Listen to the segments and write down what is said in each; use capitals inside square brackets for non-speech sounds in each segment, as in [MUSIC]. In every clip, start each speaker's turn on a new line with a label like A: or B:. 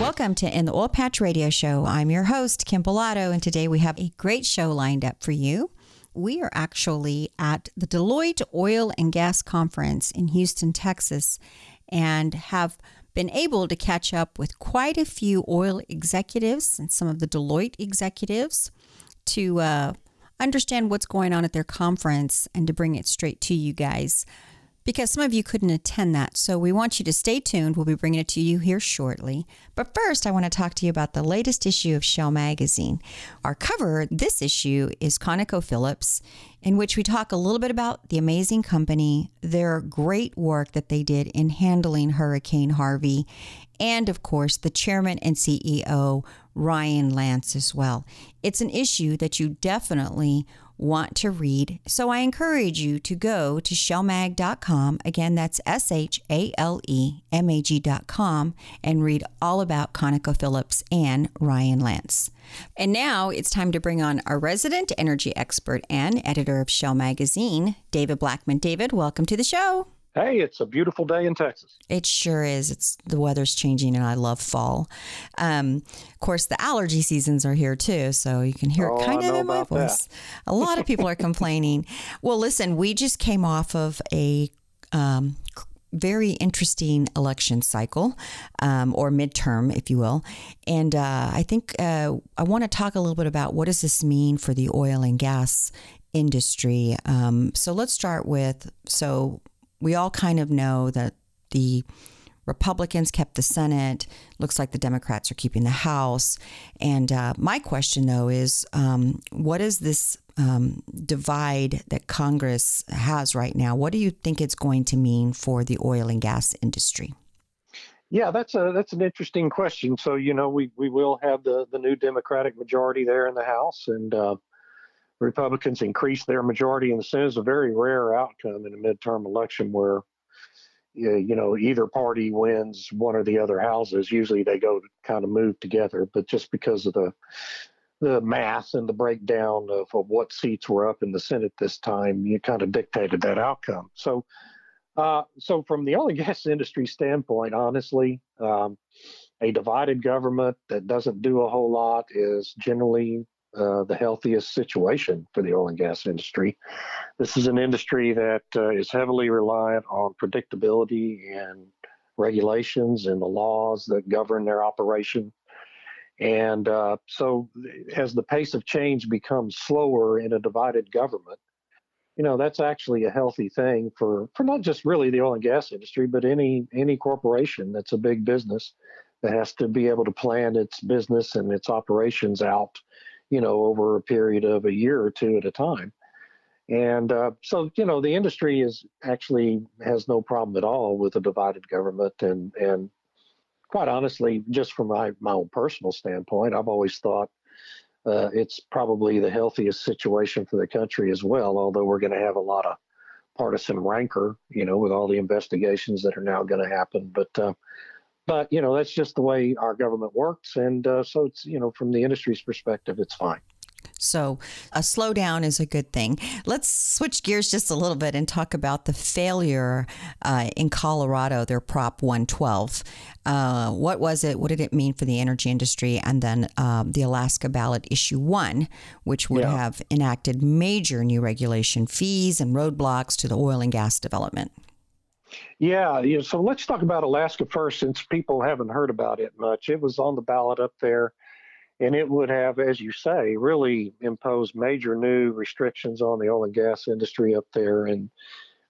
A: Welcome to In the Oil Patch Radio Show. I'm your host, Kim Bellotto, and today we have a great show lined up for you. We are actually at the Deloitte Oil and Gas Conference in Houston, Texas, and have been able to catch up with quite a few oil executives and some of the Deloitte executives to uh, understand what's going on at their conference and to bring it straight to you guys because some of you couldn't attend that. So we want you to stay tuned. We'll be bringing it to you here shortly. But first, I want to talk to you about the latest issue of Shale Magazine. Our cover this issue is ConocoPhillips, in which we talk a little bit about the amazing company, their great work that they did in handling Hurricane Harvey, and of course, the chairman and CEO, Ryan Lance, as well. It's an issue that you definitely want to read. So I encourage you to go to shalemag.com. Again, that's S H A L E M A G.com and read all about ConocoPhillips and Ryan Lance. And now it's time to bring on our resident energy expert and editor of Shale Magazine, David Blackman. David, welcome to the show.
B: Hey, it's a beautiful day in Texas.
A: It sure is. It's the weather's changing, and I love fall. Um, of course, the allergy seasons are here too, so you can hear
B: oh,
A: it kind
B: I
A: of in my voice.
B: That.
A: A lot of people are complaining. [LAUGHS] Well, listen, we just came off of a um, very interesting election cycle um, or midterm, if you will. And uh, I think uh, I want to talk a little bit about what does this mean for the oil and gas industry. Um, so let's start with so we all kind of know that the Republicans kept the Senate. Looks like the Democrats are keeping the House. And uh, my question, though, is um, what is this um, divide that Congress has right now? What do you think it's going to mean for the oil and gas industry?
B: Yeah, that's a that's an interesting question. So you know, we we will have the the new Democratic majority there in the House, and uh, Republicans increase their majority in the Senate. It's a very rare outcome in a midterm election where you know either party wins one or the other houses. Usually they go kind of move together, but just because of the the math and the breakdown of, of what seats were up in the Senate this time, you kind of dictated that outcome. So, uh, so from the oil and gas [LAUGHS] industry standpoint, honestly, um, a divided government that doesn't do a whole lot is generally uh, the healthiest situation for the oil and gas industry. This is an industry that uh, is heavily reliant on predictability and regulations and the laws that govern their operation. And uh, so, as the pace of change becomes slower in a divided government, you know that's actually a healthy thing for for not just really the oil and gas industry, but any any corporation that's a big business that has to be able to plan its business and its operations out you know, over a period of a year or two at a time. And uh, so, you know, the industry is actually has no problem at all with a divided government. And, and quite honestly, just from my, my own personal standpoint, I've always thought uh, it's probably the healthiest situation for the country as well, although we're going to have a lot of partisan rancor, you know, with all the investigations that are now going to happen. But uh, but you know that's just the way our government works and uh, so it's you know from the industry's perspective it's fine
A: so a slowdown is a good thing. Let's switch gears just a little bit and talk about the failure uh, in Colorado, their Prop 112. Uh, what was it? What did it mean for the energy industry? And then um, the Alaska ballot issue one, which would yeah. have enacted major new regulation fees and roadblocks to the oil and gas development.
B: Yeah, yeah. So let's talk about Alaska first, since people haven't heard about it much. It was on the ballot up there, and it would have, as you say, really imposed major new restrictions on the oil and gas industry up there. And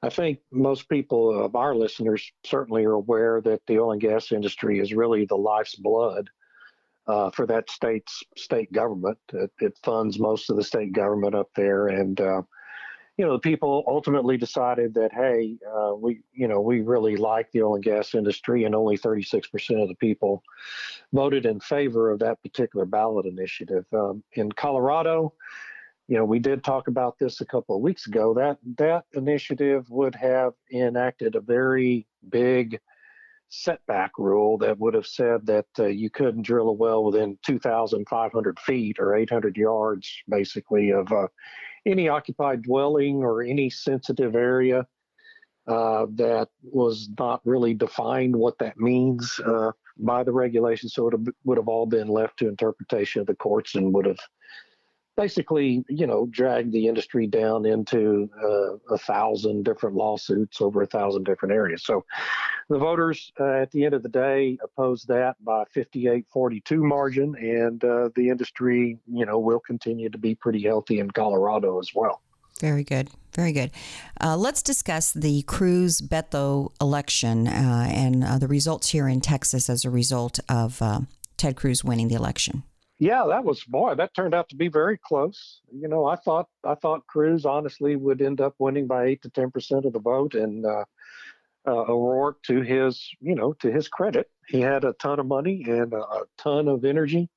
B: I think most people of our listeners certainly are aware that the oil and gas industry is really the life's blood uh, for that state's state government. It, it, funds most of the state government up there, and uh, you know, the people ultimately decided that, hey, uh, we, you know, we really like the oil and gas industry, and only 36% of the people voted in favor of that particular ballot initiative. Um, in Colorado, you know, we did talk about this a couple of weeks ago. That that initiative would have enacted a very big setback rule that would have said that uh, you couldn't drill a well within 2,500 feet or 800 yards, basically, of uh, any occupied dwelling or any sensitive area uh, that was not really defined what that means uh, by the regulations. So it would have all been left to interpretation of the courts and would have basically, you know, dragged the industry down into uh, a thousand different lawsuits over a thousand different areas. So the voters, uh, at the end of the day, opposed that by 58-42 margin, and uh, the industry, you know, will continue to be pretty healthy in Colorado as well.
A: Very good. Very good. Uh, let's discuss the Cruz Beto election uh, and uh, the results here in Texas as a result of uh, Ted Cruz winning the election
B: yeah, that was boy, that turned out to be very close. You know, I thought I thought Cruz honestly would end up winning by eight to ten percent of the vote, and uh, uh, O'Rourke, to his you know to his credit, he had a ton of money and a, a ton of energy.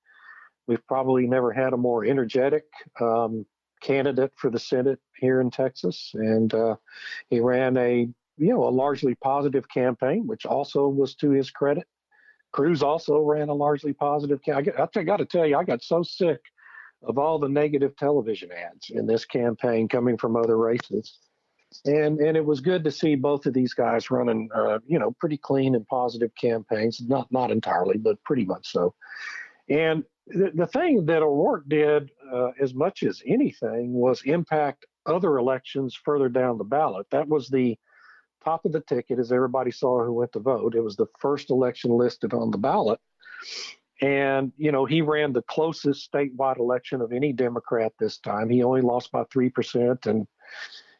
B: We've probably never had a more energetic um, candidate for the Senate here in Texas, and uh, he ran a you know a largely positive campaign, which also was to his credit. Cruz also ran a largely positive. I, I got to tell you, I got so sick of all the negative television ads in this campaign coming from other races. And and it was good to see both of these guys running, uh, you know, pretty clean and positive campaigns. Not not entirely, but pretty much so. And the, the thing that O'Rourke did, uh, as much as anything, was impact other elections further down the ballot. That was the top of the ticket as everybody saw who went to vote. It was the first election listed on the ballot. And, you know, he ran the closest statewide election of any Democrat this time. He only lost by 3%. And,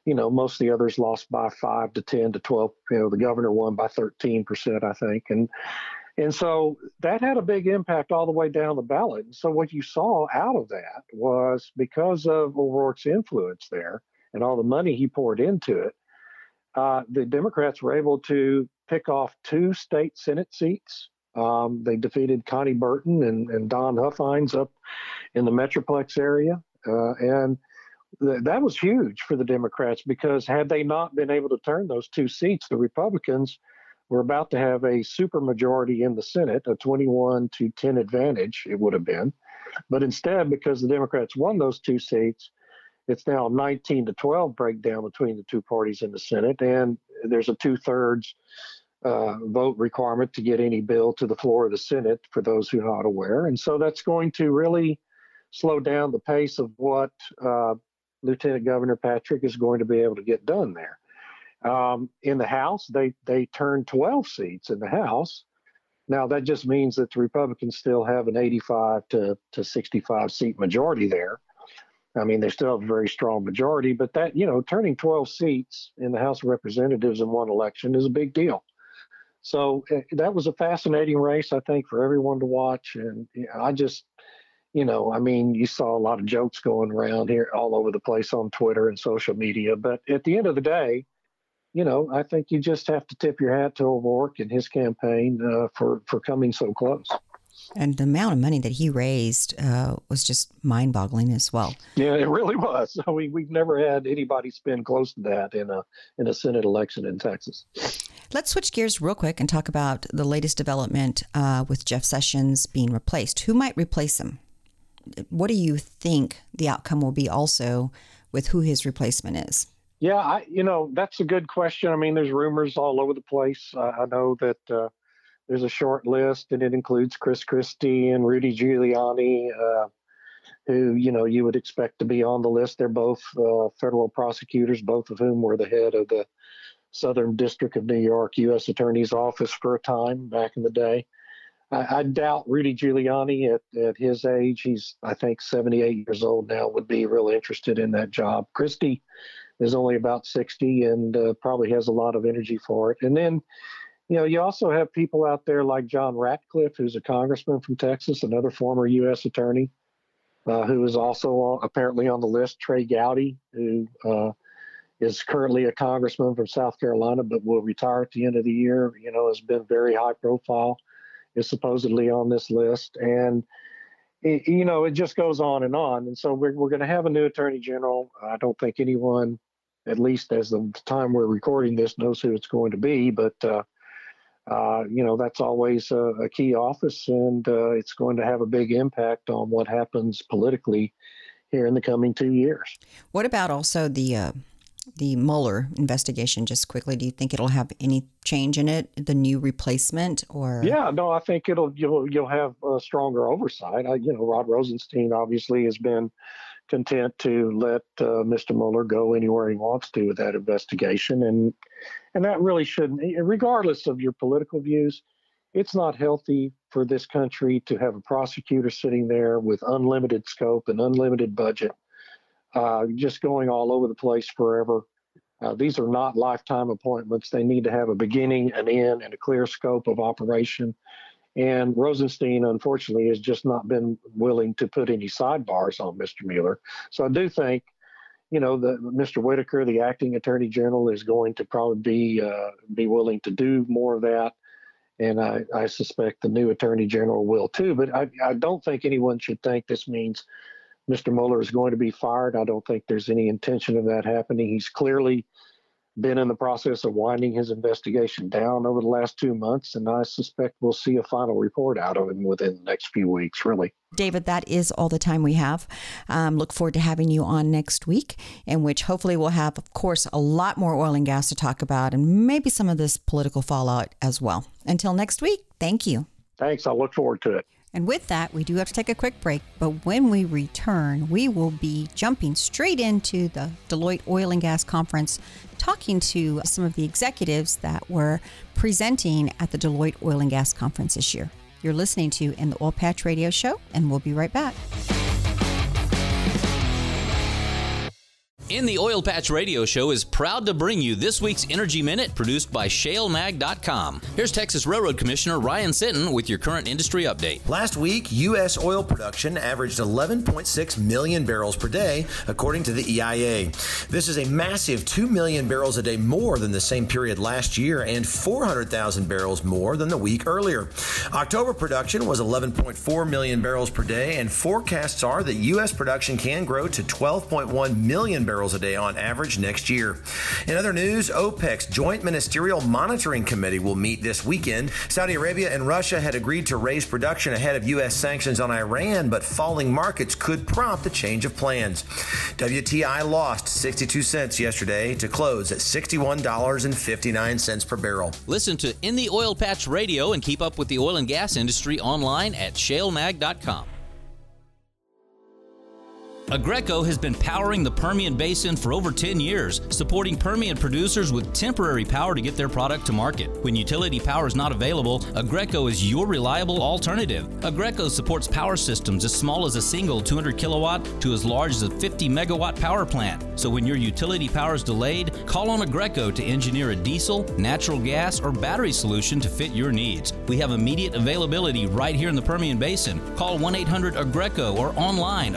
B: you know, most of the others lost by 5 to 10 to 12. You know, the governor won by 13%, I think. And, and so that had a big impact all the way down the ballot. And so what you saw out of that was because of O'Rourke's influence there and all the money he poured into it, uh, the Democrats were able to pick off two state Senate seats. Um, they defeated Konni Burton and, and Don Huffines up in the Metroplex area. Uh, and th- that was huge for the Democrats because had they not been able to turn those two seats, the Republicans were about to have a supermajority in the Senate, a 21 to 10 advantage, it would have been. But instead, because the Democrats won those two seats, it's now 19 to 12 breakdown between the two parties in the Senate, and there's a two thirds uh, vote requirement to get any bill to the floor of the Senate, for those who are not aware. And so that's going to really slow down the pace of what uh, Lieutenant Governor Patrick is going to be able to get done there. Um, in the House, they they turned 12 seats in the House. Now that just means that the Republicans still have an 85 to, to 65 seat majority there. I mean, they still have a very strong majority, but that, you know, turning 12 seats in the House of Representatives in one election is a big deal. So uh, that was a fascinating race, I think, for everyone to watch. And I just, you know, I mean, you saw a lot of jokes going around here all over the place on Twitter and social media. But at the end of the day, you know, I think you just have to tip your hat to O'Rourke and his campaign uh, for for coming so close.
A: And the amount of money that he raised uh, was just mind boggling as well.
B: Yeah, it really was. [LAUGHS] I mean, we've never had anybody spend close to that in a in a Senate election in Texas.
A: Let's switch gears real quick and talk about the latest development uh, with Jeff Sessions being replaced. Who might replace him? What do you think the outcome will be also with who his replacement is?
B: Yeah, I, you know, that's a good question. I mean, there's rumors all over the place. Uh, I know that uh, there's a short list, and it includes Chris Christie and Rudy Giuliani, uh, who you know you would expect to be on the list. They're both uh, federal prosecutors, both of whom were the head of the Southern District of New York U.S. Attorney's Office for a time back in the day. I, I doubt Rudy Giuliani at, at his age, he's I think 78 years old now, would be really interested in that job. Christie is only about 60 and uh, probably has a lot of energy for it. And then you know, you also have people out there like John Ratcliffe, who's a congressman from Texas, another former U.S. attorney, uh, who is also apparently on the list. Trey Gowdy, who uh, is currently a congressman from South Carolina, but will retire at the end of the year. You know, has been very high profile, is supposedly on this list, and it, you know, it just goes on and on. And so we're we're going to have a new attorney general. I don't think anyone, at least as the time we're recording this, knows who it's going to be, but. Uh, uh, you know that's always a, a key office, and uh, it's going to have a big impact on what happens politically here in the coming two years.
A: What about also the uh, the Mueller investigation? Just quickly, do you think it'll have any change in it? The new replacement, or
B: yeah, no, I think it'll you'll you'll have a stronger oversight. I, you know, Rod Rosenstein obviously has been content to let uh, Mr. Mueller go anywhere he wants to with that investigation, and and that really shouldn't, regardless of your political views, it's not healthy for this country to have a prosecutor sitting there with unlimited scope and unlimited budget, uh, just going all over the place forever. Uh, these are not lifetime appointments. They need to have a beginning, an end, and a clear scope of operation. And Rosenstein, unfortunately, has just not been willing to put any sidebars on Mr. Mueller. So I do think, you know, that Mr. Whitaker, the acting attorney general, is going to probably be uh, be willing to do more of that. And I, I suspect the new attorney general will too. But I, I don't think anyone should think this means Mr. Mueller is going to be fired. I don't think there's any intention of that happening. He's clearly been in the process of winding his investigation down over the last two months, and I suspect we'll see a final report out of him within the next few weeks, really.
A: David, that is all the time we have. Um, look forward to having you on next week, in which hopefully we'll have, of course, a lot more oil and gas to talk about and maybe some of this political fallout as well. Until next week, thank you.
B: Thanks. I look forward to it.
A: And with that, we do have to take a quick break. But when we return, we will be jumping straight into the Deloitte Oil and Gas Conference, talking to some of the executives that were presenting at the Deloitte Oil and Gas Conference this year. You're listening to In the Oil Patch Radio Show, and we'll be right back.
C: In the Oil Patch Radio Show is proud to bring you this week's Energy Minute produced by ShaleMag.com. Here's Texas Railroad Commissioner Ryan Sitton with your current industry update.
D: Last week, U.S. oil production averaged 11.6 million barrels per day, according to the EIA. This is a massive 2 million barrels a day more than the same period last year and 400,000 barrels more than the week earlier. October production was 11.4 million barrels per day, and forecasts are that U.S. production can grow to 12.1 million barrels barrels a day on average next year. In other news, OPEC's Joint Ministerial Monitoring Committee will meet this weekend. Saudi Arabia and Russia had agreed to raise production ahead of U.S. sanctions on Iran, but falling markets could prompt a change of plans. WTI lost 62 cents yesterday to close at $61.59 per barrel.
C: Listen to In the Oil Patch Radio and keep up with the oil and gas industry online at shalemag.com. Aggreko has been powering the Permian Basin for over 10 years, supporting Permian producers with temporary power to get their product to market. When utility power is not available, Aggreko is your reliable alternative. Aggreko supports power systems as small as a single 200 kilowatt to as large as a 50 megawatt power plant. So when your utility power is delayed, call on Aggreko to engineer a diesel, natural gas, or battery solution to fit your needs. We have immediate availability right here in the Permian Basin. Call 1 800 Aggreko or online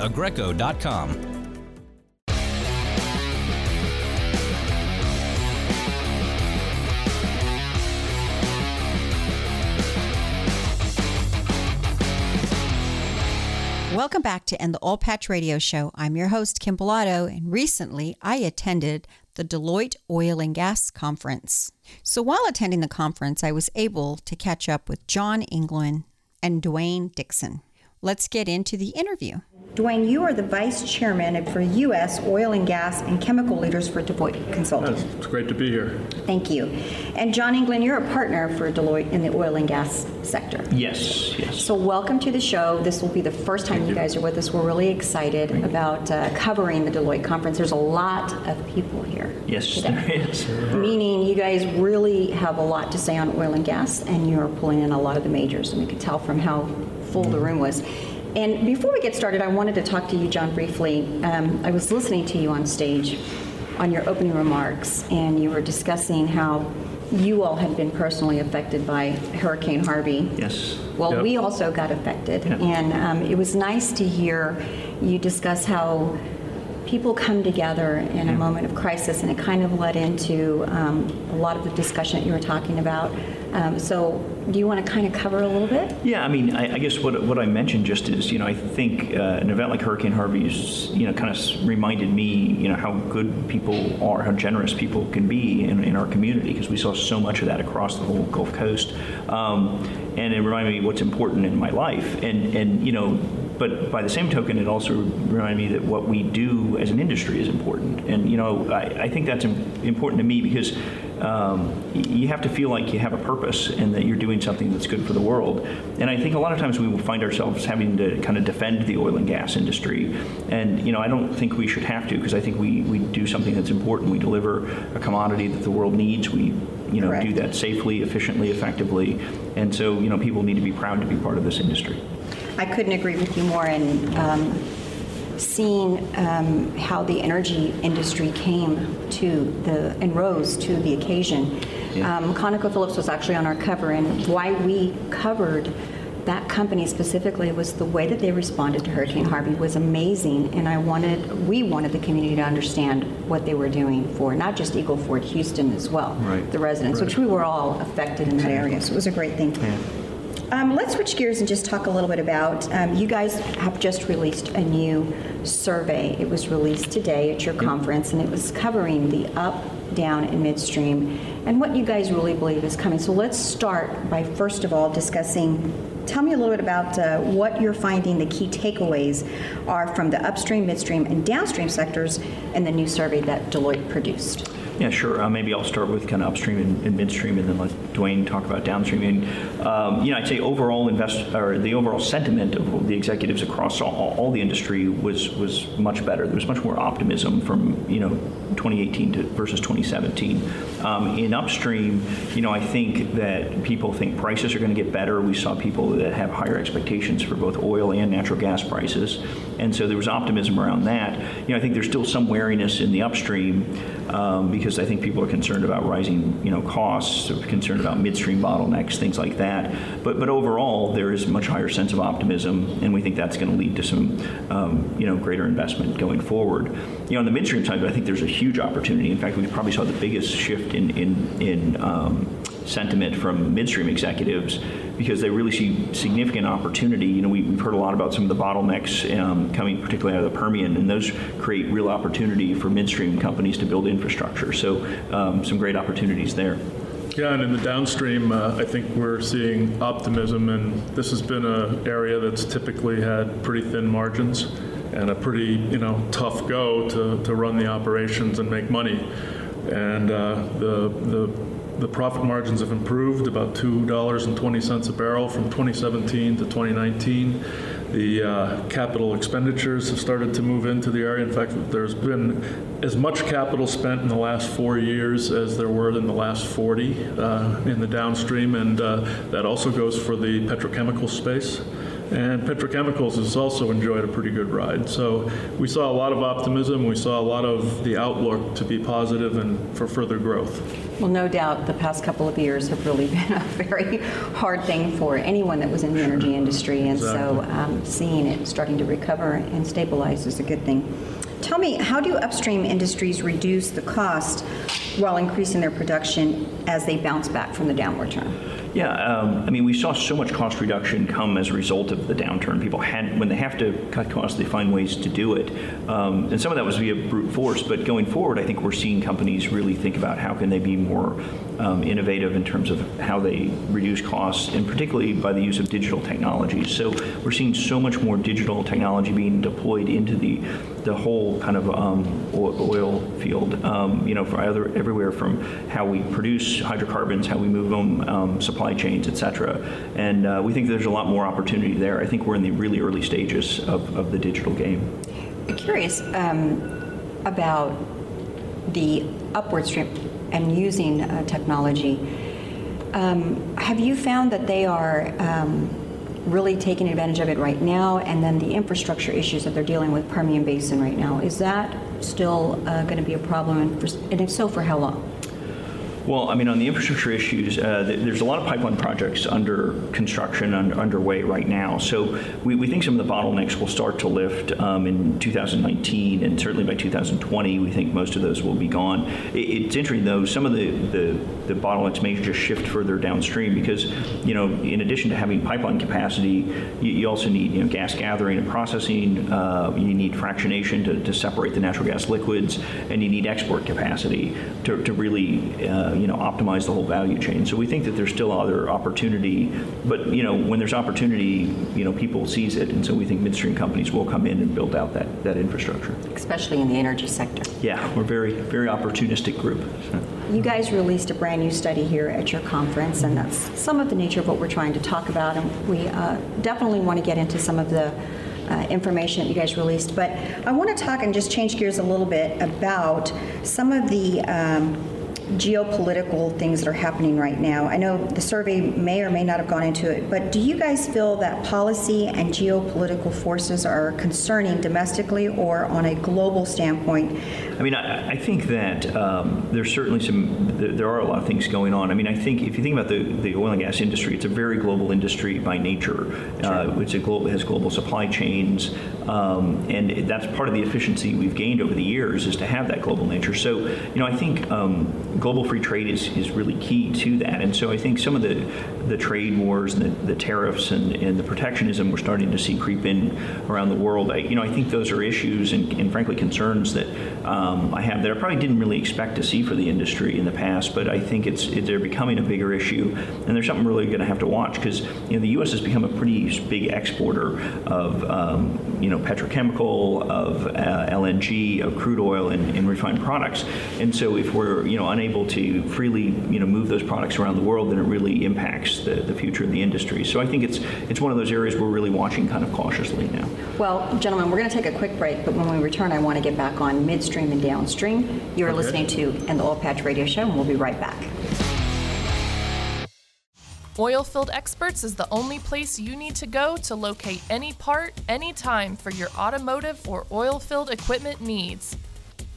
A: Welcome back to In the Oil Patch Radio Show. I'm your host, Kim Bellotto, and recently I attended the Deloitte Oil and Gas Conference. So while attending the conference, I was able to catch up with John England and Dwayne Dixon. Let's get into the interview. Dwayne, you are the vice chairman for U.S. oil and gas and chemical leaders for Deloitte Consulting.
E: Yes, it's great to be here.
A: Thank you. And John England, you're a partner for Deloitte in the oil and gas sector.
E: Yes, yes.
A: So welcome to the show. This will be the first time you, you, guys are with us. We're really excited about uh, covering the Deloitte conference. There's a lot of people here.
E: Yes,
A: today,
E: there is.
A: Meaning you guys really have a lot to say on oil and gas, and you're pulling in a lot of the majors, and we could tell from how full the room was. And before we get started, I wanted to talk to you, John, briefly. Um, I was listening to you on stage on your opening remarks, and you were discussing how you all had been personally affected by Hurricane Harvey.
E: Yes.
A: Well, yep. we also got affected, yep. and um, it was nice to hear you discuss how people come together in a moment of crisis, and it kind of led into um, a lot of the discussion that you were talking about. Um, so, do you want to kind of cover a little bit?
F: Yeah, I mean, I, I guess what, what I mentioned just is, you know, I think uh, an event like Hurricane Harvey is, you know, kind of reminded me, you know, how good people are, how generous people can be in, in our community, because we saw so much of that across the whole Gulf Coast. Um, and it reminded me what's important in my life. And, and you know, but by the same token, it also reminded me that what we do as an industry is important. And you know, I, I think that's important to me because um, you have to feel like you have a purpose and that you're doing something that's good for the world. And I think a lot of times we will find ourselves having to kind of defend the oil and gas industry. And you know, I don't think we should have to because I think we, we do something that's important. We deliver a commodity that the world needs. We you know
A: Correct.
F: do that safely, efficiently, effectively. And so you know, people need to be proud to be part of this industry.
A: I couldn't agree with you more. And um, seeing um, how the energy industry came to the and rose to the occasion.
F: Yeah.
A: Um, ConocoPhillips was actually on our cover, and why we covered that company specifically was the way that they responded to Hurricane Harvey was amazing, and I wanted, we wanted the community to understand what they were doing for not just Eagle Ford, Houston as well,
F: Right.
A: the residents, which we were all affected in that area. So it was a great thing. Um, let's switch gears and just talk a little bit about. Um, you guys have just released a new survey. It was released today at your conference, and it was covering the up, down, and midstream, and what you guys really believe is coming. So let's start by first of all discussing. Tell me a little bit about uh, what you're finding the key takeaways are from the upstream, midstream, and downstream sectors in the new survey that Deloitte produced.
F: Yeah, sure. Uh, maybe I'll start with kind of upstream and, and midstream, and then let Dwayne talk about downstream. And um, you know, I'd say overall invest or the overall sentiment of the executives across all, all the industry was was much better. There was much more optimism from you know 2018 to versus 2017. Um, in upstream, you know, I think that people think prices are going to get better. We saw people that have higher expectations for both oil and natural gas prices, and so there was optimism around that. You know, I think there's still some wariness in the upstream um, because I think people are concerned about rising, you know, costs, concerned about midstream bottlenecks, things like that. But but overall, there is much higher sense of optimism, and we think that's going to lead to some, um, you know, greater investment going forward. You know, on the midstream side, I think there's a huge opportunity. In fact, we probably saw the biggest shift in in in um, sentiment from midstream executives because they really see significant opportunity. You know, we, have heard a lot about some of the bottlenecks um, coming particularly out of the Permian, and those create real opportunity for midstream companies to build infrastructure. So um, some great opportunities there.
E: Yeah, and in the downstream, uh, I think we're seeing optimism, and this has been an area that's typically had pretty thin margins and a pretty, you know, tough go to, to run the operations and make money. And uh, the, the the profit margins have improved about $2.20 a barrel from 2017 to 2019. The uh, capital expenditures have started to move into the area. In fact, there's been as much capital spent in the last four years as there were in the last 40 uh, in the downstream, and uh, that also goes for the petrochemical space. And petrochemicals has also enjoyed a pretty good ride. So we saw a lot of optimism. We saw a lot of the outlook to be positive and for further growth.
A: Well, no doubt the past couple of years have really [LAUGHS] been a very hard thing for anyone that was in the energy industry. And so um, seeing it starting to recover and stabilize is a good thing. Tell me, how do upstream industries reduce the cost while increasing their production as they bounce back from the downward turn?
F: Yeah, um, I mean, we saw so much cost reduction come as a result of the downturn. People had, when they have to cut costs, they find ways to do it, um, and some of that was via brute force. But going forward, I think we're seeing companies really think about how can they be more um, innovative in terms of how they reduce costs, and particularly by the use of digital technologies. So we're seeing so much more digital technology being deployed into the the whole kind of um, oil field. Um, you know, for either everywhere from how we produce hydrocarbons, how we move them, um, supply chains, et cetera. And uh, we think there's a lot more opportunity there. I think we're in the really early stages of, of the digital game.
A: I'm curious um, about the upward stream and using uh, technology. Um, have you found that they are um, really taking advantage of it right now? And then the infrastructure issues that they're dealing with Permian Basin right now, is that still uh, going to be a problem? And if so, for how long?
F: Well, I mean, on the infrastructure issues, uh, there's a lot of pipeline projects under construction, under, underway right now. So we, we think some of the bottlenecks will start to lift um, in 2019, and certainly by 2020, we think most of those will be gone. It, it's interesting, though, some of the, the, the bottlenecks may just shift further downstream because, you know, in addition to having pipeline capacity, you, you also need, you know, gas gathering and processing, uh, you need fractionation to, to separate the natural gas liquids, and you need export capacity to, to really, uh, you know, optimize the whole value chain. So we think that there's still other opportunity, but, you know, when there's opportunity, you know, people seize it, and so we think midstream companies will come in and build out that, that infrastructure.
A: Especially in the energy sector.
F: Yeah, we're very, very opportunistic group. So.
A: You guys released a brand new study here at your conference, and that's some of the nature of what we're trying to talk about, and we uh, definitely want to get into some of the uh, information that you guys released. But I want to talk and just change gears a little bit about some of the um, geopolitical things that are happening right now. I know the survey may or may not have gone into it, but do you guys feel that policy and geopolitical forces are concerning domestically or on a global standpoint?
F: I mean, I, I think that um, there's certainly some, there are a lot of things going on. I mean, I think if you think about the, the oil and gas industry, it's a very global industry by nature. Uh, it's a global, it has global supply chains, um, and that's part of the efficiency we've gained over the years is to have that global nature. So, you know, I think um, global free trade is, is really key to that. And so I think some of the, the trade wars and the, the tariffs and, and the protectionism we're starting to see creep in around the world, I, you know, I think those are issues and, and frankly concerns that um, I have that I probably didn't really expect to see for the industry in the past, but I think it's it, they're becoming a bigger issue, and there's something really going to have to watch because you know the U.S. has become a pretty big exporter of um, you know petrochemical, of uh, LNG, of crude oil, and, and refined products, and so if we're you know unable to freely you know move those products around the world, then it really impacts the, the future of the industry. So I think it's it's one of those areas we're really watching kind of cautiously now.
A: Well, gentlemen, we're going to take a quick break, but when we return, I want to get back on midstream and downstream. You're okay. listening to In the Oil Patch Radio Show, and we'll be right back.
G: Oilfield Experts is the only place you need to go to locate any part, anytime for your automotive or oilfield equipment needs.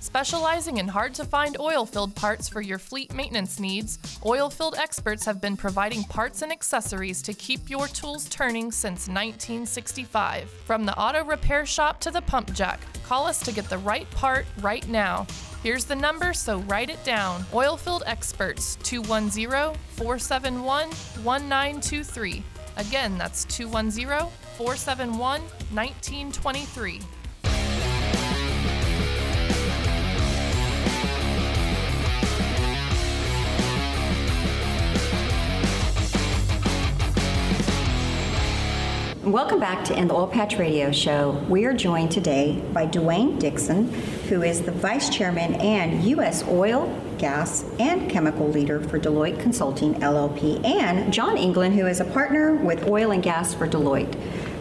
G: Specializing in hard to find oilfield parts for your fleet maintenance needs, Oilfield Experts have been providing parts and accessories to keep your tools turning since 1965. From the auto repair shop to the pump jack, call us to get the right part right now. Here's the number, so write it down. Oilfield Experts 210 471 1923. Again, that's 210 471 1923.
A: Welcome back to In the Oil Patch Radio Show. We are joined today by Dwayne Dixon, who is the Vice Chairman and U.S. Oil, Gas, and Chemical Leader for Deloitte Consulting LLP, and John England, who is a partner with Oil and Gas for Deloitte.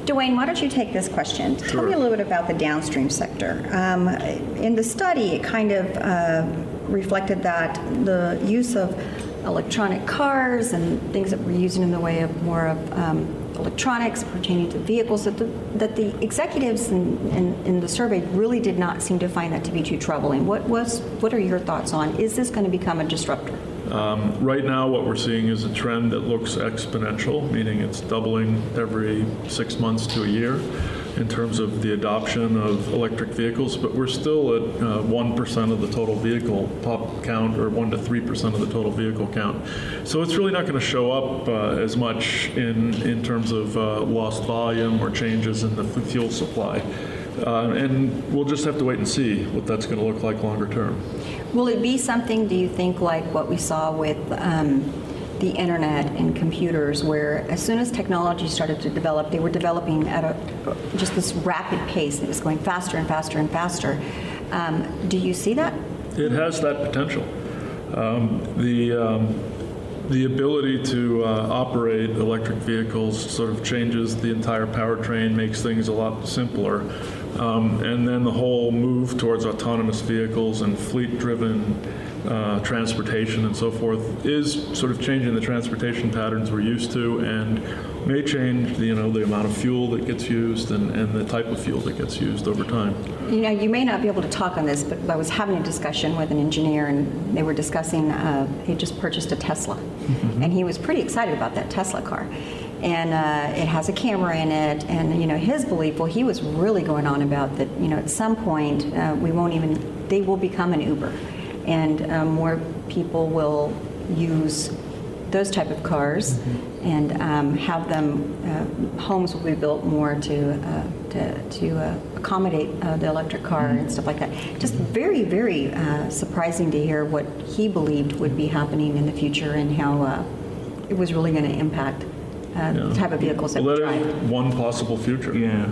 A: Dwayne, why don't you take this question? Sure. Tell me a little bit about the downstream sector. Um, in the study, it kind of uh, reflected that the use of electronic cars and things that we're using in the way of more of um, electronics pertaining to vehicles that the, that the executives in, in, in, the survey really did not seem to find that to be too troubling. What was what are your thoughts on? Is this going to become a disruptor?
E: Um, right now, what we're seeing is a trend that looks exponential, meaning it's doubling every six months to a year in terms of the adoption of electric vehicles, but we're still at uh, 1% of the total vehicle pop count or 1 to 3% of the total vehicle count. So it's really not going to show up uh, as much in, in terms of uh, lost volume or changes in the fuel supply. Uh, and we'll just have to wait and see what that's going to look like longer term.
A: Will it be something, do you think, like what we saw with um, the internet and computers, where as soon as technology started to develop, they were developing at a just this rapid pace. It was going faster and faster and faster. Um, do you see that?
E: It has that potential. Um, the um, the ability to uh, operate electric vehicles sort of changes the entire powertrain, makes things a lot simpler. Um, and then the whole move towards autonomous vehicles and fleet driven uh, transportation and so forth is sort of changing the transportation patterns we're used to and may change, you know, the amount of fuel that gets used and, and the type of fuel that gets used over time.
A: You know, you may not be able to talk on this, but I was having a discussion with an engineer, and they were discussing. Uh, he just purchased a Tesla, mm-hmm. and he was pretty excited about that Tesla car. And uh, it has a camera in it, and you know his belief. Well, he was really going on about that. You know, at some point uh, we won't even. They will become an Uber, and uh, more people will use those type of cars mm-hmm. and um, have them uh, homes will be built more to uh, to, to uh, accommodate uh, the electric car mm-hmm. and stuff like that just very very uh, surprising to hear what he believed would be happening in the future and how uh, it was really going to impact yeah. the type of vehicles that
E: well,
A: we drive.
E: one possible future
F: yeah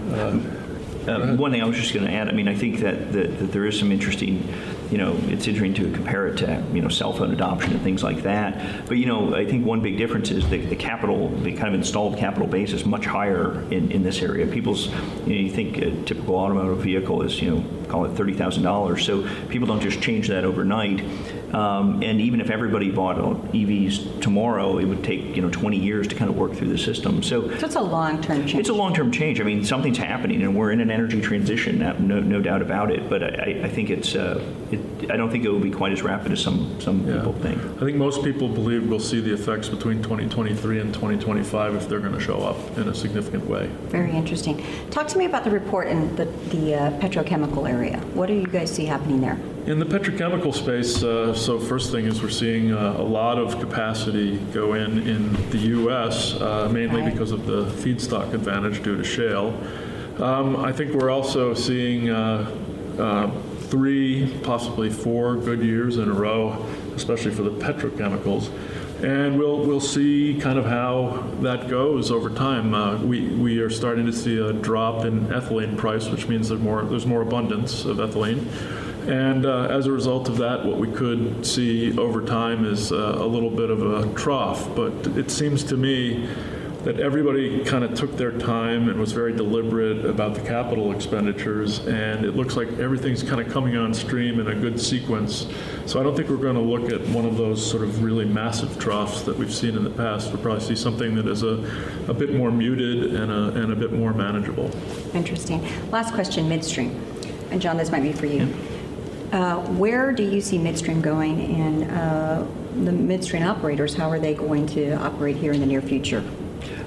F: uh, one thing I was just going to add, I mean, I think that, that, that, there is some interesting, you know, it's interesting to compare it to, you know, cell phone adoption and things like that. But, you know, I think one big difference is the, the capital, the kind of installed capital base is much higher in, in this area. People's, you know, you think a typical automotive vehicle is, you know, call it $30,000. So people don't just change that overnight. Um, and even if everybody bought EVs tomorrow, it would take you know 20 years to kind of work through the system.
A: So, so it's a long-term change.
F: It's a long-term change. I mean, something's happening, and we're in an energy transition, no, no doubt about it. But I, I think it's, uh, it, I don't think it will be quite as rapid as some some yeah. people think.
E: I think most people believe we'll see the effects between 2023 and 2025 if they're going to show up in a significant way.
A: Very interesting. Talk to me about the report in the the uh, petrochemical area. What do you guys see happening there?
E: In the petrochemical space, uh, so first thing is we're seeing uh, a lot of capacity go in in the U.S., uh, mainly right. because of the feedstock advantage due to shale. Um, I think we're also seeing uh, uh, three, possibly four good years in a row, especially for the petrochemicals. And we'll, we'll see kind of how that goes over time. Uh, we, we are starting to see a drop in ethylene price, which means there's more, there's more abundance of ethylene. And uh, as a result of that, what we could see over time is uh, a little bit of a trough. But it seems to me that everybody kind of took their time and was very deliberate about the capital expenditures. And it looks like everything's kind of coming on stream in a good sequence. So I don't think we're going to look at one of those sort of really massive troughs that we've seen in the past. We'll probably see something that is a, a bit more muted and a, and a bit more manageable.
A: Interesting. Last question midstream. And John, this might be for you. Yeah. Uh, where do you see midstream going, and uh, the midstream operators, how are they going to operate here in the near future?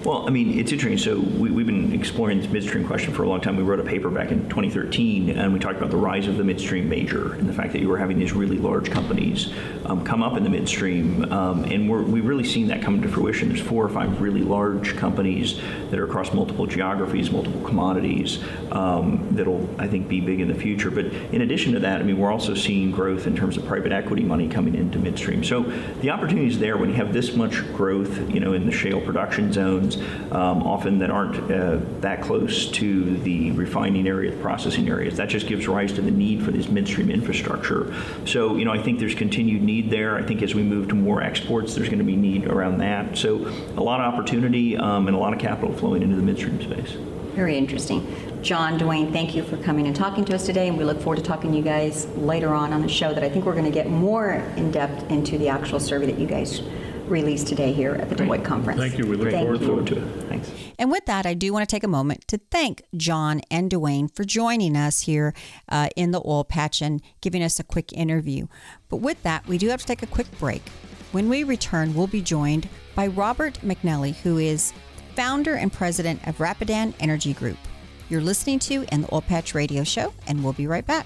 F: Well, I mean, it's interesting. So we, have been exploring this midstream question for a long time. We wrote a paper back in 2013, and we talked about the rise of the midstream major and the fact that you were having these really large companies um, come up in the midstream, um, and we're, we've really seen that come to fruition. There's four or five really large companies that are across multiple geographies, multiple commodities um, that'll, I think, be big in the future. But in addition to that, I mean, we're also seeing growth in terms of private equity money coming into midstream. So the opportunity is there when you have this much growth, you know, in the shale production zones um, often that aren't uh, that close to the refining area, the processing areas. That just gives rise to the need for this midstream infrastructure. So, you know, I think there's continued need there. I think as we move to more exports, there's going to be need around that. So, a lot of opportunity um, and a lot of capital flowing into the midstream space.
A: Very interesting. John, Dwayne, thank you for coming and talking to us today, and we look forward to talking to you guys later on on the show. That I think we're going to get more in depth into the actual survey that you guys released today here at the Deloitte conference.
E: Thank you. We look
A: Thank
E: forward,
A: forward
E: to it. Thanks.
A: And with that, I do want to take a moment to thank John and Dwayne for joining us here uh, in the oil patch and giving us a quick interview. But with that, we do have to take a quick break. When we return, we'll be joined by Robert McNally, who is founder and president of Rapidan Energy Group. You're listening to in the Oil Patch Radio Show, and we'll be right back.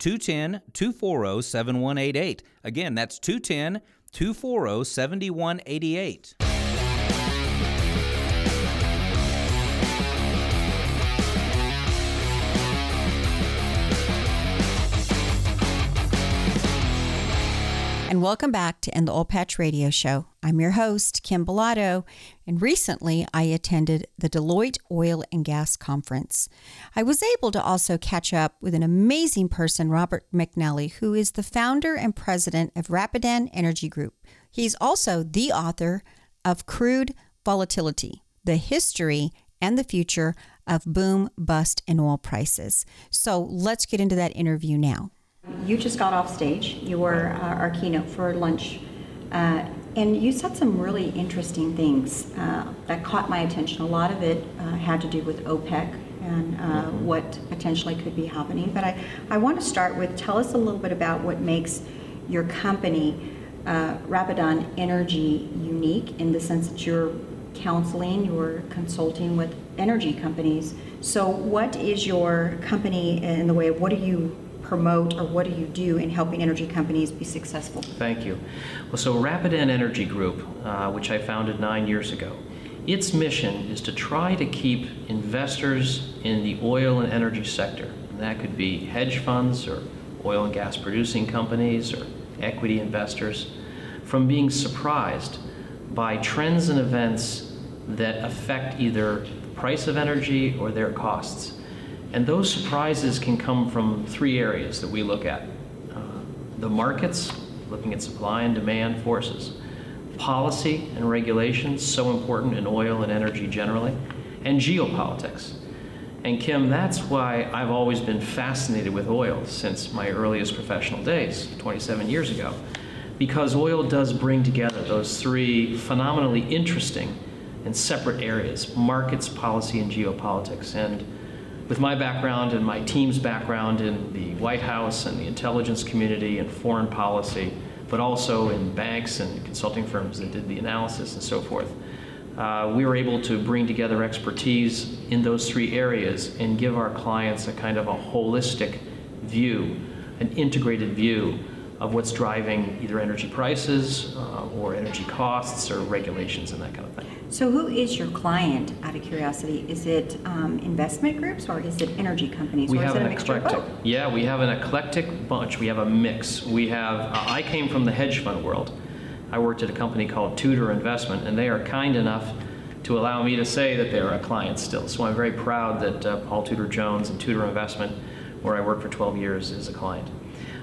C: 210 240 7188. Again, that's 210 240 7188.
A: And welcome back to In the Oil Patch Radio Show. I'm your host, Kim Bellotto, and recently I attended the Deloitte Oil and Gas Conference. I was able to also catch up with an amazing person, Robert McNally, who is the founder and president of Rapidan Energy Group. He's also the author of Crude Volatility The History and the Future of Boom, Bust, and Oil Prices. So let's get into that interview now.
H: You just got off stage. You were uh, our keynote for lunch. Uh, and you said some really interesting things uh, that caught my attention. A lot of it uh, had to do with OPEC and uh, mm-hmm. what potentially could be happening. But I, I want to start with tell us a little bit about what makes your company, uh, Rapidan Energy, unique in the sense that you're counseling, you're consulting with energy companies. So, what is your company in the way of what do you promote or what do you do in helping energy companies be successful?
I: Thank you. Well, so Rapidan Energy Group, uh, which I founded nine years ago, its mission is to try to keep investors in the oil and energy sector, and that could be hedge funds or oil and gas producing companies or equity investors, from being surprised by trends and events that affect either the price of energy or their costs. And those surprises can come from three areas that we look at uh, the markets, looking at supply and demand forces, policy and regulations, so important in oil and energy generally, and geopolitics. And Kim, that's why I've always been fascinated with oil since my earliest professional days, 27 years ago, because oil does bring together those three phenomenally interesting and separate areas markets, policy, and geopolitics. And with my background and my team's background in the White House and the intelligence community and foreign policy, but also in banks and consulting firms that did the analysis and so forth, uh, we were able to bring together expertise in those three areas and give our clients a kind of a holistic view, an integrated view of what's driving either energy prices uh, or energy costs or regulations and that kind of thing.
H: So, who is your client? Out of curiosity, is it um, investment groups or is it energy companies?
I: We have
H: an
I: eclectic. Yeah, we have an eclectic bunch. We have a mix. We have. Uh, I came from the hedge fund world. I worked at a company called Tudor Investment, and they are kind enough to allow me to say that they're a client still. So I'm very proud that uh, Paul Tudor Jones and Tudor Investment, where I worked for 12 years, is a client.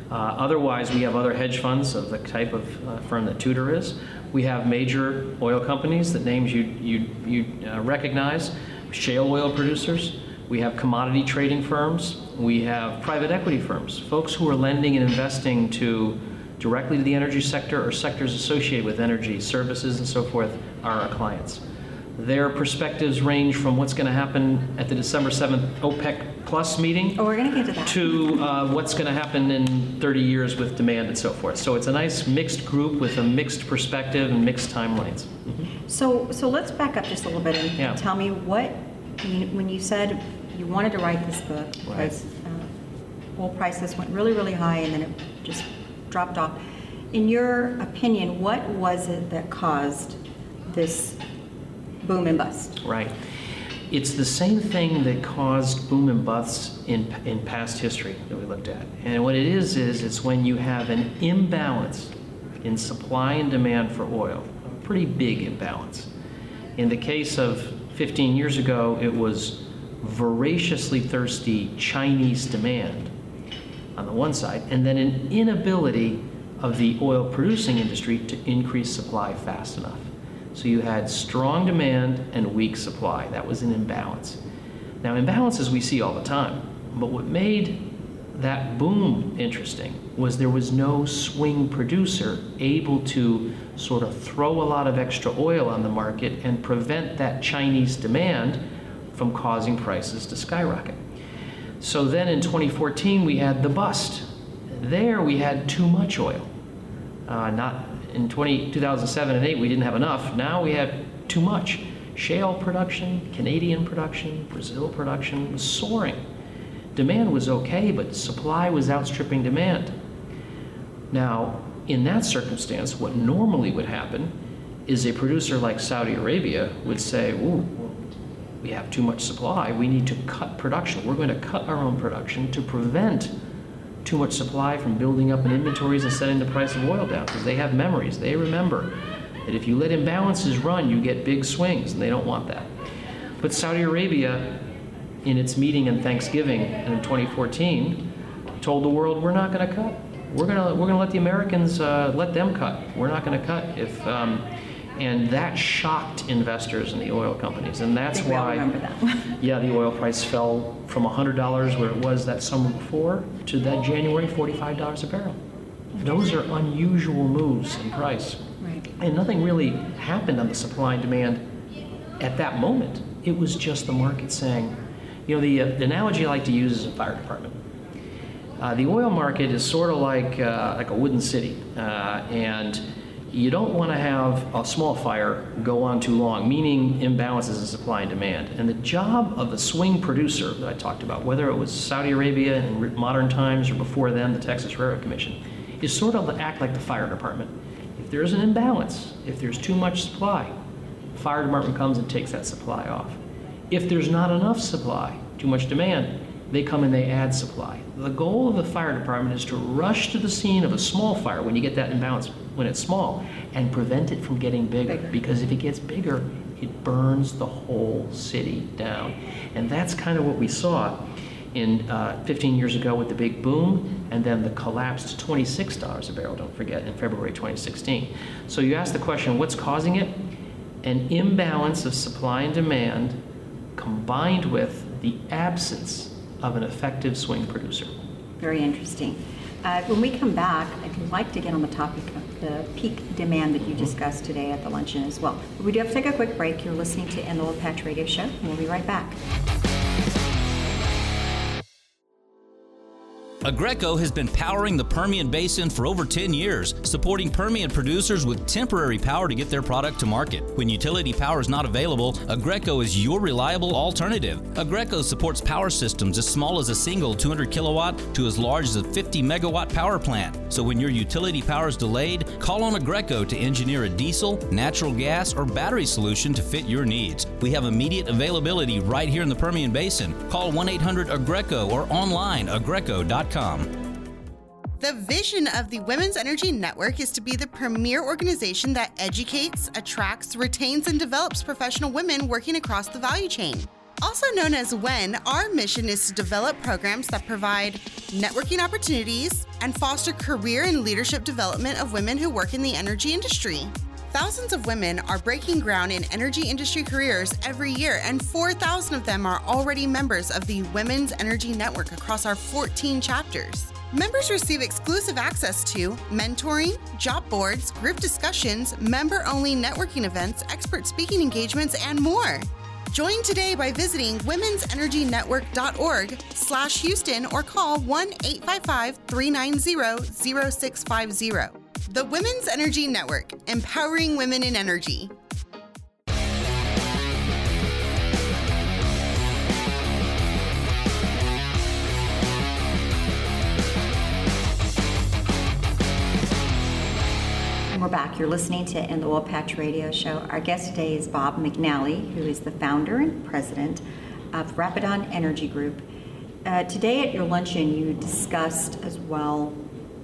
I: Uh, otherwise, we have other hedge funds of the type of uh, firm that Tudor is. We have major oil companies that names you, you, you uh, recognize, shale oil producers. We have commodity trading firms. We have private equity firms, folks who are lending and investing to directly to the energy sector or sectors associated with energy services and so forth are our clients. Their perspectives range from what's going to happen at the December 7th OPEC Plus meeting
H: oh, we're going to get to, that.
I: to uh, what's going to happen in 30 years with demand and so forth. So it's a nice mixed group with a mixed perspective and mixed timelines.
H: Mm-hmm. So, so let's back up just a little bit and yeah. tell me what, when you said you wanted to write this book because uh, oil prices went really, really high and then it just dropped off. In your opinion, what was it that caused this boom and bust.
I: Right. It's the same thing that caused boom and busts in, in past history that we looked at. And what it is, is it's when you have an imbalance in supply and demand for oil, a pretty big imbalance. In the case of 15 years ago, it was voraciously thirsty Chinese demand on the one side, and then an inability of the oil producing industry to increase supply fast enough. So you had strong demand and weak supply. That was an imbalance. Now, imbalances we see all the time, but what made that boom interesting was there was no swing producer able to sort of throw a lot of extra oil on the market and prevent that Chinese demand from causing prices to skyrocket. So then in 2014, we had the bust. There we had too much oil. Uh, not in 20, 2007 and 8, we didn't have enough. Now we have too much. Shale production, Canadian production, Brazil production was soaring. Demand was okay, but supply was outstripping demand. Now, in that circumstance, what normally would happen is a producer like Saudi Arabia would say, Ooh, we have too much supply, we need to cut production. We're going to cut our own production to prevent too much supply from building up in inventories and setting the price of oil down because they have memories. They remember that if you let imbalances run, you get big swings, and they don't want that. But Saudi Arabia, in its meeting in Thanksgiving in 2014, told the world, we're not going to cut. We're going to we're going to let the Americans uh, let them cut. We're not going to cut if. Um, and that shocked investors in the oil companies, and that's why.
H: That. [LAUGHS]
I: yeah, the oil price fell from $100 where it was that summer before to that January $45 a barrel. Those are unusual moves in price.
H: Right.
I: And nothing really happened on the supply and demand at that moment. It was just the market saying, you know, the, uh, the analogy I like to use is a fire department. Uh, the oil market is sort of like uh, like a wooden city, uh, and you don't want to have a small fire go on too long, meaning imbalances in supply and demand. And the job of the swing producer that I talked about, whether it was Saudi Arabia in modern times or before then the Texas Railroad Commission, is sort of to act like the fire department. If there's an imbalance, if there's too much supply, the fire department comes and takes that supply off. If there's not enough supply, too much demand, they come and they add supply. The goal of the fire department is to rush to the scene of a small fire when you get that imbalance when it's small and prevent it from getting bigger.
H: Bigger.
I: Because if it gets bigger, it burns the whole city down. And that's kind of what we saw in uh, 15 years ago with the big boom and then the collapse to $26 a barrel, don't forget, in February 2016. So you ask the question what's causing it? An imbalance of supply and demand combined with the absence of an effective swing producer.
H: Very interesting. Uh, when we come back, I'd like to get on the topic of the peak demand that you mm-hmm. discussed today at the luncheon as well. But we do have to take a quick break. You're listening to In the Oil Patch Radio Show, and we'll be right back.
C: Aggreko has been powering the Permian Basin for over 10 years, supporting Permian producers with temporary power to get their product to market. When utility power is not available, Aggreko is your reliable alternative. Aggreko supports power systems as small as a single 200 kilowatt to as large as a 50 megawatt power plant. So when your utility power is delayed, call on Aggreko to engineer a diesel, natural gas, or battery solution to fit your needs. We have immediate availability right here in the Permian Basin. Call 1 800 Aggreko or online aggreko.com.
J: The vision of the Women's Energy Network is to be the premier organization that educates, attracts, retains, and develops professional women working across the value chain. Also known as WEN, our mission is to develop programs that provide networking opportunities and foster career and leadership development of women who work in the energy industry. Thousands of women are breaking ground in energy industry careers every year, and 4,000 of them are already members of the Women's Energy Network across our 14 chapters. Members receive exclusive access to mentoring, job boards, group discussions, member only networking events, expert speaking engagements, and more. Join today by visiting womensenergynetwork.org slash Houston or call 1-855-390-0650. The Women's Energy Network, empowering women in energy.
H: We're back. You're listening to In the Oil Patch Radio Show. Our guest today is Bob McNally, who is the founder and president of Rapidan Energy Group. Uh, today at your luncheon, you discussed as well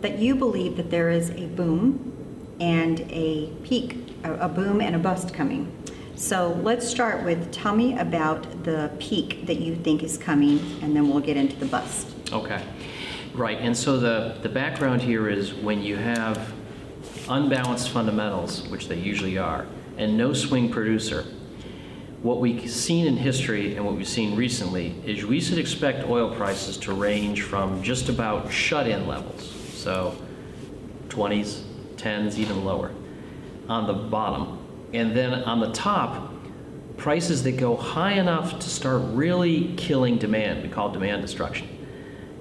H: that you believe that there is a boom and a peak, a, boom and a bust coming. So let's start with tell me about the peak that you think is coming, and then we'll get into the bust.
I: Okay. Right, and so the, the background here is when you have unbalanced fundamentals, which they usually are, and no swing producer, what we've seen in history and what we've seen recently is we should expect oil prices to range from just about shut in levels, so 20s, 10s, even lower, on the bottom. And then on the top, prices that go high enough to start really killing demand. We call demand destruction.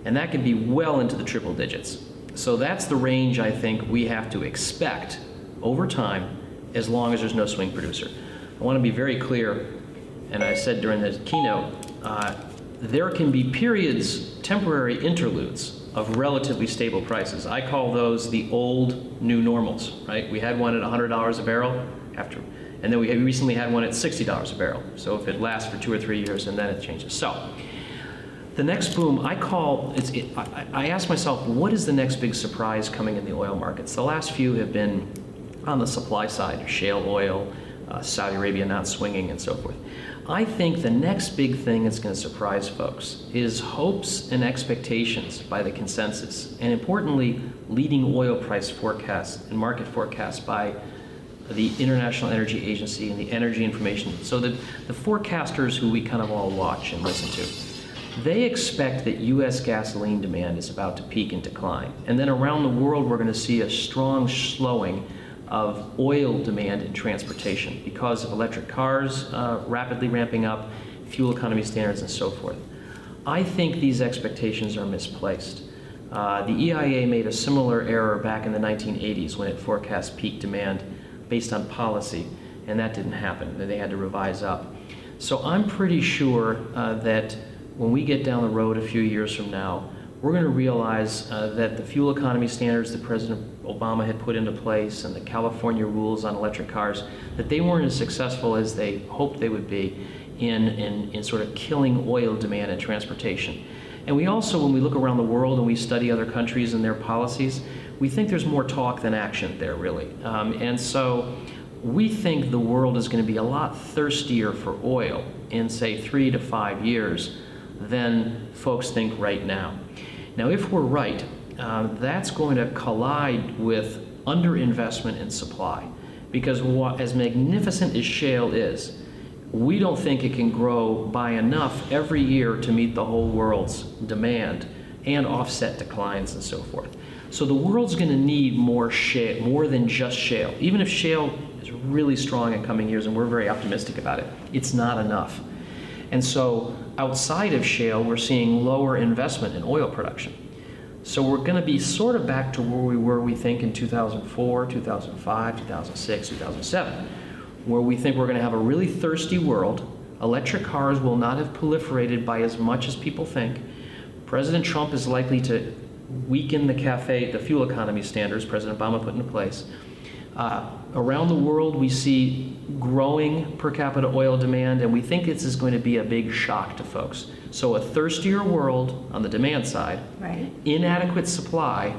I: And that can be well into the triple digits. So that's the range I think we have to expect over time as long as there's no swing producer. I want to be very clear, and I said during the keynote, uh, there can be periods, temporary interludes of relatively stable prices. I call those the old new normals, right? We had one at $100 a barrel after, and then we recently had one at $60 a barrel. So if it lasts for two or three years and then it changes. So The next boom, I call, it's, it, I, I ask myself, what is the next big surprise coming in the oil markets? The last few have been on the supply side, shale oil, uh, Saudi Arabia not swinging, and so forth. I think the next big thing that's going to surprise folks is hopes and expectations by the consensus, and importantly, leading oil price forecasts and market forecasts by the International Energy Agency and the Energy Information. So the, the forecasters who we kind of all watch and listen to they expect that U.S. gasoline demand is about to peak and decline. And then around the world, we're going to see a strong slowing of oil demand in transportation because of electric cars uh, rapidly ramping up, fuel economy standards, and so forth. I think these expectations are misplaced. Uh, the EIA made a similar error back in the 1980s when it forecast peak demand based on policy, and that didn't happen. They had to revise up. So I'm pretty sure uh, that when we get down the road a few years from now, we're going to realize uh, that the fuel economy standards that President Obama had put into place and the California rules on electric cars, that they weren't as successful as they hoped they would be in, in, in sort of killing oil demand and transportation. And we also, when we look around the world and we study other countries and their policies, we think there's more talk than action there, really. Um, and so we think the world is going to be a lot thirstier for oil in, say, three to five years than folks think right now. Now, if we're right, uh, that's going to collide with underinvestment in supply. Because what, as magnificent as shale is, we don't think it can grow by enough every year to meet the whole world's demand and offset declines and so forth. So the world's going to need more shale, more than just shale. Even if shale is really strong in coming years, and we're very optimistic about it, it's not enough. And so outside of shale, we're seeing lower investment in oil production. So we're going to be sort of back to where we were, we think, in 2004, 2005, 2006, 2007, where we think we're going to have a really thirsty world. Electric cars will not have proliferated by as much as people think. President Trump is likely to weaken the CAFE, the fuel economy standards President Obama put into place. Uh, around the world, we see growing per capita oil demand, and we think this is going to be a big shock to folks. So, a thirstier world on the demand side,
H: right.
I: inadequate supply,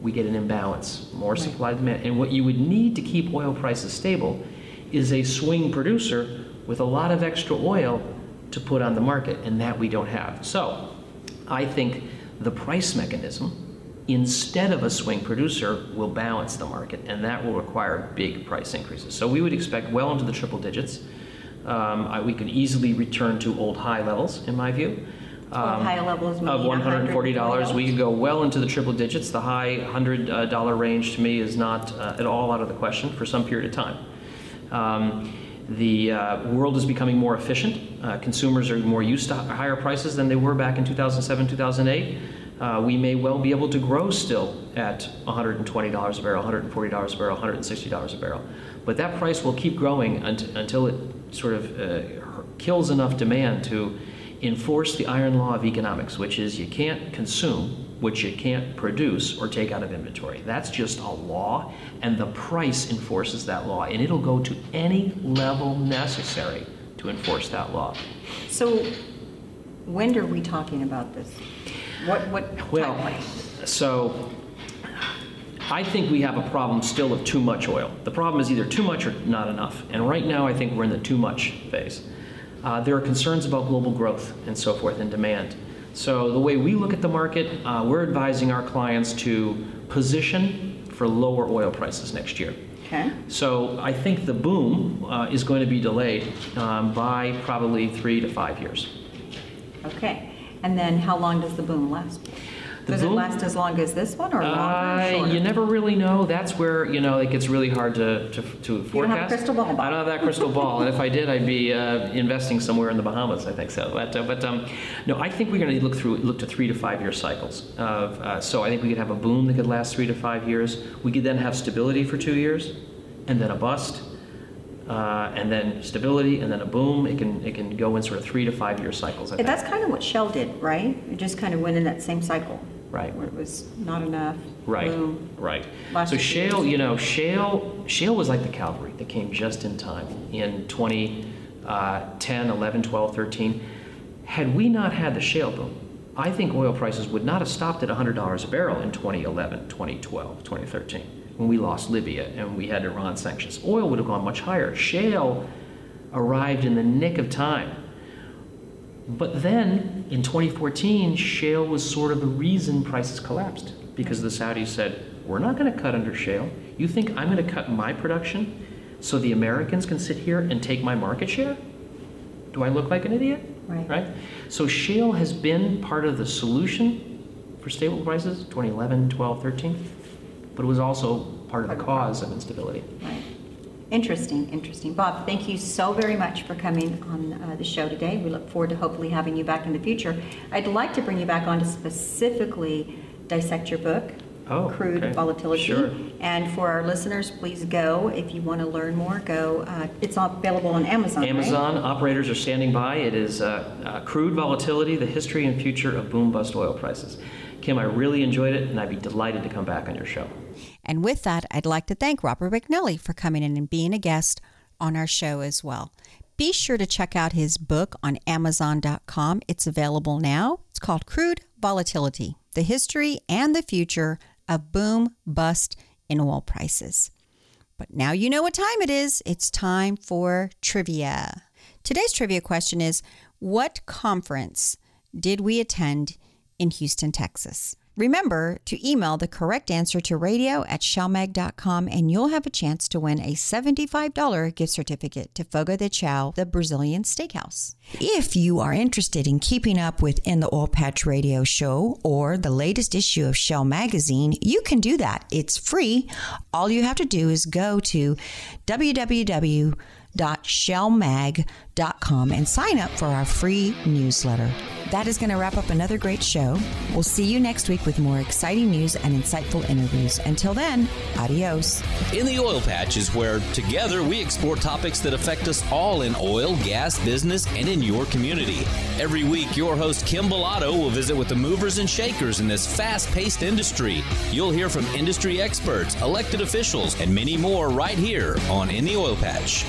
I: we get an imbalance, more right. supply demand. And what you would need to keep oil prices stable is a swing producer with a lot of extra oil to put on the market, and that we don't have. So, I think the price mechanism instead of a swing producer will balance the market, and that will require big price increases. So we would expect well into the triple digits. Um, I, we could easily return to old high levels, in my view.
H: Um, high levels
I: of $140. We could go well into the triple digits. The high $100 uh, range to me is not uh, at all out of the question for some period of time. Um, the uh, world is becoming more efficient. Uh, consumers are more used to higher prices than they were back in 2007, 2008 uh, we may well be able to grow still at $120 a barrel, $140 a barrel, $160 a barrel. But that price will keep growing until it sort of uh, kills enough demand to enforce the iron law of economics, which is you can't consume which you can't produce or take out of inventory. That's just a law, and the price enforces that law, and it'll go to any level necessary to enforce that law.
H: So, when are we talking about this? What, what
I: Well,
H: timeline?
I: so I think we have a problem still of too much oil. The problem is either too much or not enough. And right now, I think we're in the too much phase. Uh, there are concerns about global growth and so forth and demand. So the way we look at the market, uh, we're advising our clients to position for lower oil prices next year.
H: Okay.
I: So I think the boom uh, is going to be delayed um, by probably three to five years.
H: Okay. And then how long does the boom last?
I: The
H: Does
I: boom-
H: it last as long as this one or longer
I: Uh, you never really know. That's where you know it gets really hard to to, to forecast.
H: don't have a crystal ball.
I: I don't have that crystal ball, and if I did, I'd be uh, investing somewhere in the Bahamas. I think so. But uh, but um, no, I think we're going to look through look to three to five year cycles. Of uh, so I think we could have a boom that could last three to five years. We could then have stability for two years, and then a bust. Uh, and then stability, and then a boom. It can it can go in sort of three to five year cycles. I
H: Yeah,
I: think.
H: That's kind of what shale did, right? It just kind of went in that same cycle.
I: Right.
H: Where it was not enough.
I: Right,
H: boom.
I: right. So shale,
H: years.
I: you know, shale, shale was like the cavalry that came just in time in 2010, 11, 12, 13. Had we not had the shale boom, I think oil prices would not have stopped at $100 a barrel in 2011, 2012, 2013, when we lost Libya and we had Iran sanctions. Oil would have gone much higher. Shale arrived in the nick of time. But then in 2014, shale was sort of the reason prices collapsed because the Saudis said, We're not going to cut under shale. You think I'm going to cut my production so the Americans can sit here and take my market share? Do I look like an idiot?
H: Right.
I: Right? So shale has been part of the solution for stable prices 2011, 12, 13, but it was also part of the cause of instability.
H: Right. Interesting, interesting. Bob, thank you so very much for coming on uh, the show today. We look forward to hopefully having you back in the future. I'd like to bring you back on to specifically dissect your book,
I: Oh,
H: Crude
I: okay.
H: Volatility.
I: Sure.
H: And for our listeners, please go. If you want to learn more, go. Uh, it's available on Amazon. right?
I: Amazon operators are standing by. It is uh, uh, Crude Volatility, the history and future of boom bust oil prices. Kim, I really enjoyed it, and I'd be delighted to come back on your show.
A: And with that, I'd like to thank Robert McNally for coming in and being a guest on our show as well. Be sure to check out his book on Amazon.com. It's available now. It's called Crude Volatility The History and the Future of Boom Bust in Oil Prices. But now you know what time it is. It's time for trivia. Today's trivia question is What conference did we attend in Houston, Texas? Remember to email the correct answer to radio at shalemag.com and you'll have a chance to win a $75 gift certificate to Fogo de Chao, the Brazilian steakhouse. If you are interested in keeping up with In the Oil Patch Radio Show or the latest issue of Shale Magazine, you can do that. It's free. All you have to do is go to www www.shalemag.com and sign up for our free newsletter. That is going to wrap up another great show. We'll see you next week with more exciting news and insightful interviews. Until then, adios.
C: In the Oil Patch is where together we explore topics that affect us all in oil, gas, business, and in your community. Every week, your host Kim Bellotto will visit with the movers and shakers in this fast paced industry. You'll hear from industry experts, elected officials, and many more right here on In the Oil Patch.